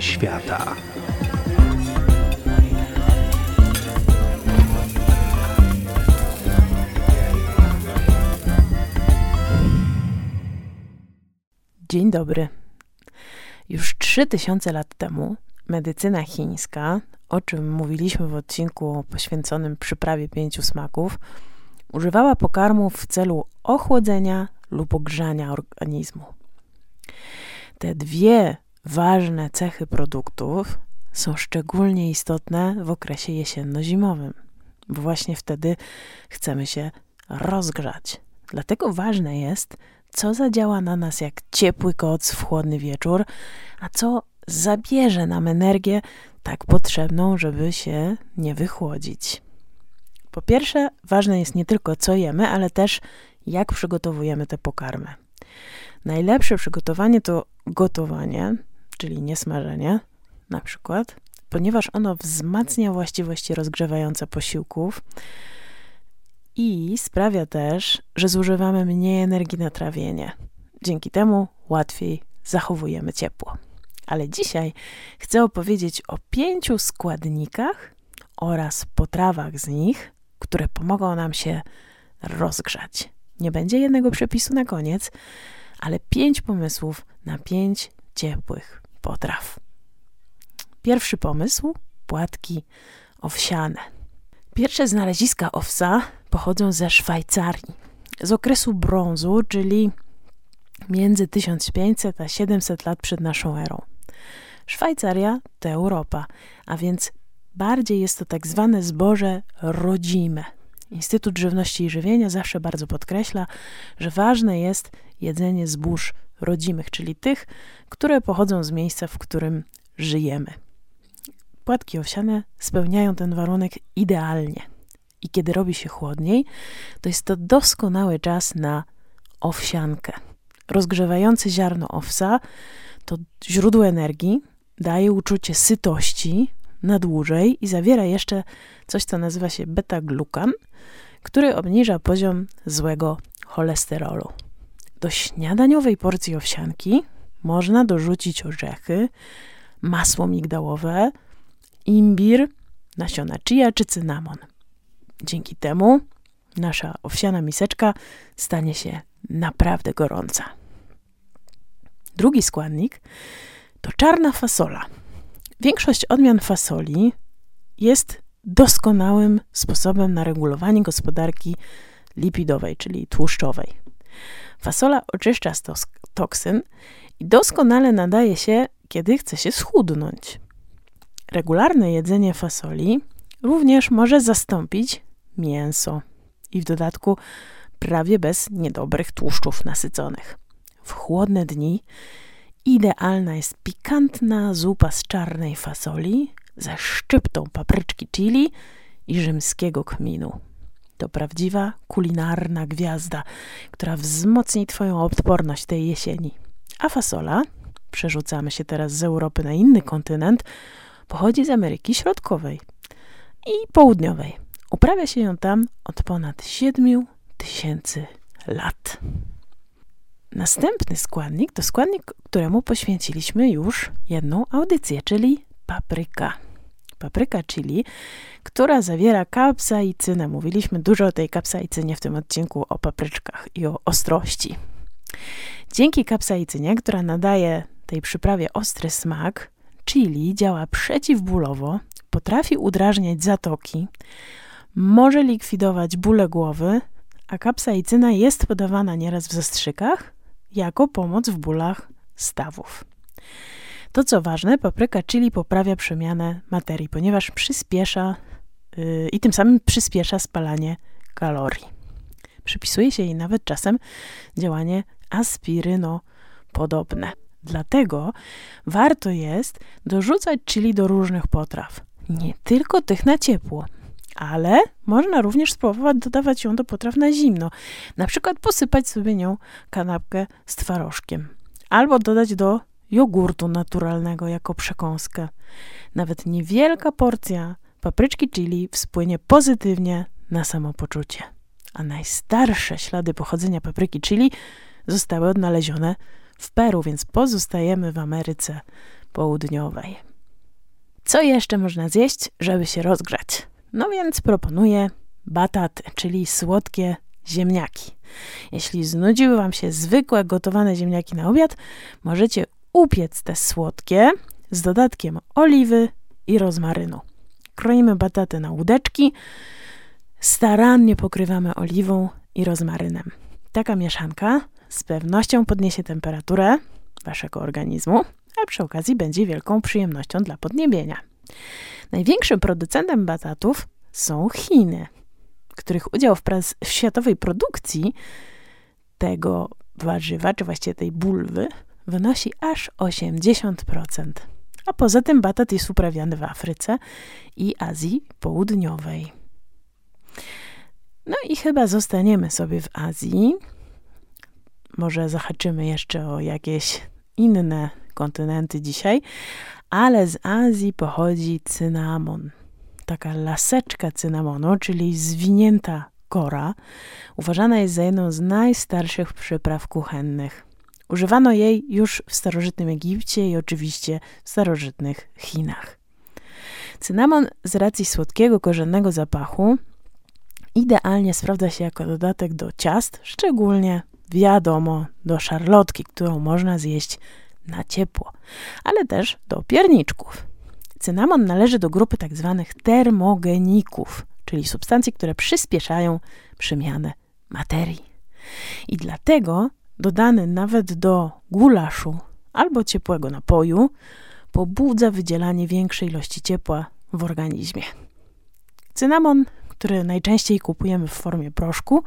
Świata. Dzień dobry. Już 3000 lat temu medycyna chińska, o czym mówiliśmy w odcinku poświęconym przyprawie pięciu smaków, używała pokarmów w celu ochłodzenia lub ogrzania organizmu. Te dwie ważne cechy produktów są szczególnie istotne w okresie jesienno-zimowym, bo właśnie wtedy chcemy się rozgrzać. Dlatego ważne jest, co zadziała na nas jak ciepły koc w chłodny wieczór, a co zabierze nam energię tak potrzebną, żeby się nie wychłodzić. Po pierwsze, ważne jest nie tylko co jemy, ale też jak przygotowujemy te pokarmy. Najlepsze przygotowanie to gotowanie, czyli nie smażenie, na przykład, ponieważ ono wzmacnia właściwości rozgrzewające posiłków i sprawia też, że zużywamy mniej energii na trawienie. Dzięki temu łatwiej zachowujemy ciepło. Ale dzisiaj chcę opowiedzieć o pięciu składnikach oraz potrawach z nich, które pomogą nam się rozgrzać. Nie będzie jednego przepisu na koniec, ale pięć pomysłów na pięć ciepłych potraw. Pierwszy pomysł płatki owsiane. Pierwsze znaleziska owsa pochodzą ze Szwajcarii, z okresu brązu, czyli między 1500 a 700 lat przed naszą erą. Szwajcaria to Europa, a więc bardziej jest to tak zwane zboże rodzime. Instytut Żywności i Żywienia zawsze bardzo podkreśla, że ważne jest jedzenie zbóż rodzimych, czyli tych, które pochodzą z miejsca, w którym żyjemy. Płatki owsiane spełniają ten warunek idealnie. I kiedy robi się chłodniej, to jest to doskonały czas na owsiankę. Rozgrzewające ziarno owsa to źródło energii, daje uczucie sytości na dłużej i zawiera jeszcze coś, co nazywa się beta-glukan, który obniża poziom złego cholesterolu. Do śniadaniowej porcji owsianki można dorzucić orzechy, masło migdałowe, imbir, nasiona chia czy cynamon. Dzięki temu nasza owsiana miseczka stanie się naprawdę gorąca. Drugi składnik to czarna fasola. Większość odmian fasoli jest doskonałym sposobem na regulowanie gospodarki lipidowej, czyli tłuszczowej. Fasola oczyszcza z toksyn i doskonale nadaje się, kiedy chce się schudnąć. Regularne jedzenie fasoli również może zastąpić mięso i w dodatku prawie bez niedobrych tłuszczów nasyconych. W chłodne dni idealna jest pikantna zupa z czarnej fasoli ze szczyptą papryczki chili i rzymskiego kminu. To prawdziwa kulinarna gwiazda, która wzmocni Twoją odporność tej jesieni. A fasola, przerzucamy się teraz z Europy na inny kontynent, pochodzi z Ameryki Środkowej i Południowej. Uprawia się ją tam od ponad 7 tysięcy lat. Następny składnik to składnik, któremu poświęciliśmy już jedną audycję, czyli papryka. Papryka chili, która zawiera kapsaicynę. Mówiliśmy dużo o tej kapsaicynie w tym odcinku o papryczkach i o ostrości. Dzięki kapsaicynie, która nadaje tej przyprawie ostry smak, chili działa przeciwbólowo, potrafi udrażniać zatoki, może likwidować bóle głowy, a kapsaicyna jest podawana nieraz w zastrzykach jako pomoc w bólach stawów. To co ważne, papryka chili poprawia przemianę materii, ponieważ przyspiesza yy, i tym samym przyspiesza spalanie kalorii. Przypisuje się jej nawet czasem działanie aspirynopodobne. Dlatego warto jest dorzucać chili do różnych potraw. Nie tylko tych na ciepło, ale można również spróbować dodawać ją do potraw na zimno. Na przykład posypać sobie nią kanapkę z twarożkiem. Albo dodać do jogurtu naturalnego jako przekąskę. Nawet niewielka porcja papryczki chili wpłynie pozytywnie na samopoczucie. A najstarsze ślady pochodzenia papryki chili zostały odnalezione w Peru, więc pozostajemy w Ameryce Południowej. Co jeszcze można zjeść, żeby się rozgrzać? No więc proponuję bataty, czyli słodkie ziemniaki. Jeśli znudziły Wam się zwykłe gotowane ziemniaki na obiad, możecie upiec te słodkie z dodatkiem oliwy i rozmarynu. Kroimy bataty na łódeczki, starannie pokrywamy oliwą i rozmarynem. Taka mieszanka z pewnością podniesie temperaturę Waszego organizmu, a przy okazji będzie wielką przyjemnością dla podniebienia. Największym producentem batatów są Chiny, których udział w, w światowej produkcji tego warzywa, czy właściwie tej bulwy, wynosi aż 80%. A poza tym batat jest uprawiany w Afryce i Azji Południowej. No i chyba zostaniemy sobie w Azji. Może zahaczymy jeszcze o jakieś inne kontynenty dzisiaj, ale z Azji pochodzi cynamon. Taka laseczka cynamonu, czyli zwinięta kora, uważana jest za jedną z najstarszych przypraw kuchennych. Używano jej już w starożytnym Egipcie i oczywiście w starożytnych Chinach. Cynamon z racji słodkiego, korzennego zapachu idealnie sprawdza się jako dodatek do ciast, szczególnie wiadomo do szarlotki, którą można zjeść na ciepło, ale też do pierniczków. Cynamon należy do grupy tzw. Tak termogeników, czyli substancji, które przyspieszają przemianę materii. I dlatego dodany nawet do gulaszu albo ciepłego napoju pobudza wydzielanie większej ilości ciepła w organizmie. Cynamon, który najczęściej kupujemy w formie proszku,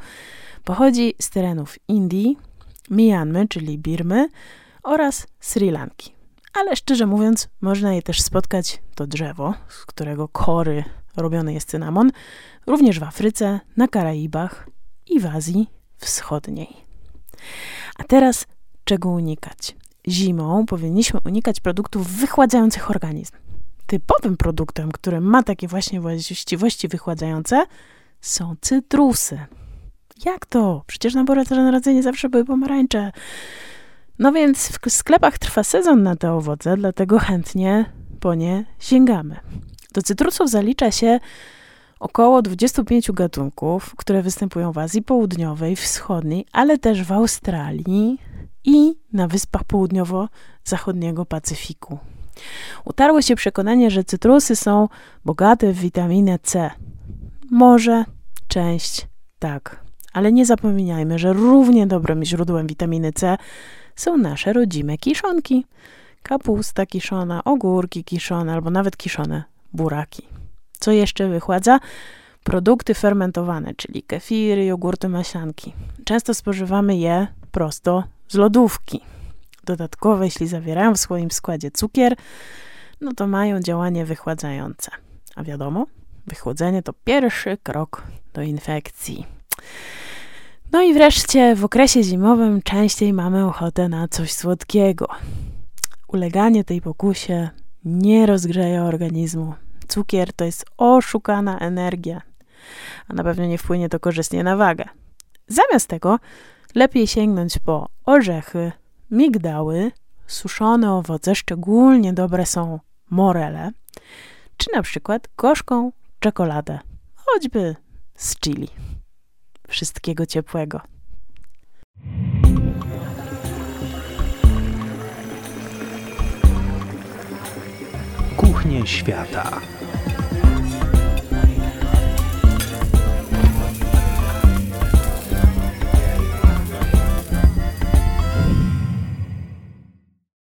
pochodzi z terenów Indii, Myanmy, czyli Birmy oraz Sri Lanki. Ale szczerze mówiąc, można je też spotkać, to drzewo, z którego kory robiony jest cynamon, również w Afryce, na Karaibach i w Azji Wschodniej. A teraz czego unikać? Zimą powinniśmy unikać produktów wychładzających organizm. Typowym produktem, który ma takie właśnie właściwości wychładzające, są cytrusy. Jak to? Przecież na Boże zawsze były pomarańcze. No więc w sklepach trwa sezon na te owoce, dlatego chętnie po nie sięgamy. Do cytrusów zalicza się około 25 gatunków, które występują w Azji Południowej, Wschodniej, ale też w Australii i na wyspach południowo-zachodniego Pacyfiku. Utarło się przekonanie, że cytrusy są bogate w witaminę C. Może część tak, ale nie zapominajmy, że równie dobrym źródłem witaminy C są nasze rodzime kiszonki. Kapusta kiszona, ogórki kiszone albo nawet kiszone buraki. Co jeszcze wychładza? Produkty fermentowane, czyli kefiry, jogurty, maślanki. Często spożywamy je prosto z lodówki. Dodatkowo, jeśli zawierają w swoim składzie cukier, no to mają działanie wychładzające. A wiadomo, wychłodzenie to pierwszy krok do infekcji. No i wreszcie w okresie zimowym częściej mamy ochotę na coś słodkiego. Uleganie tej pokusie nie rozgrzeje organizmu, Cukier to jest oszukana energia, a na pewno nie wpłynie to korzystnie na wagę. Zamiast tego lepiej sięgnąć po orzechy, migdały, suszone owoce, szczególnie dobre są morele, czy na przykład gorzką czekoladę, choćby z chili. Wszystkiego ciepłego. Świata.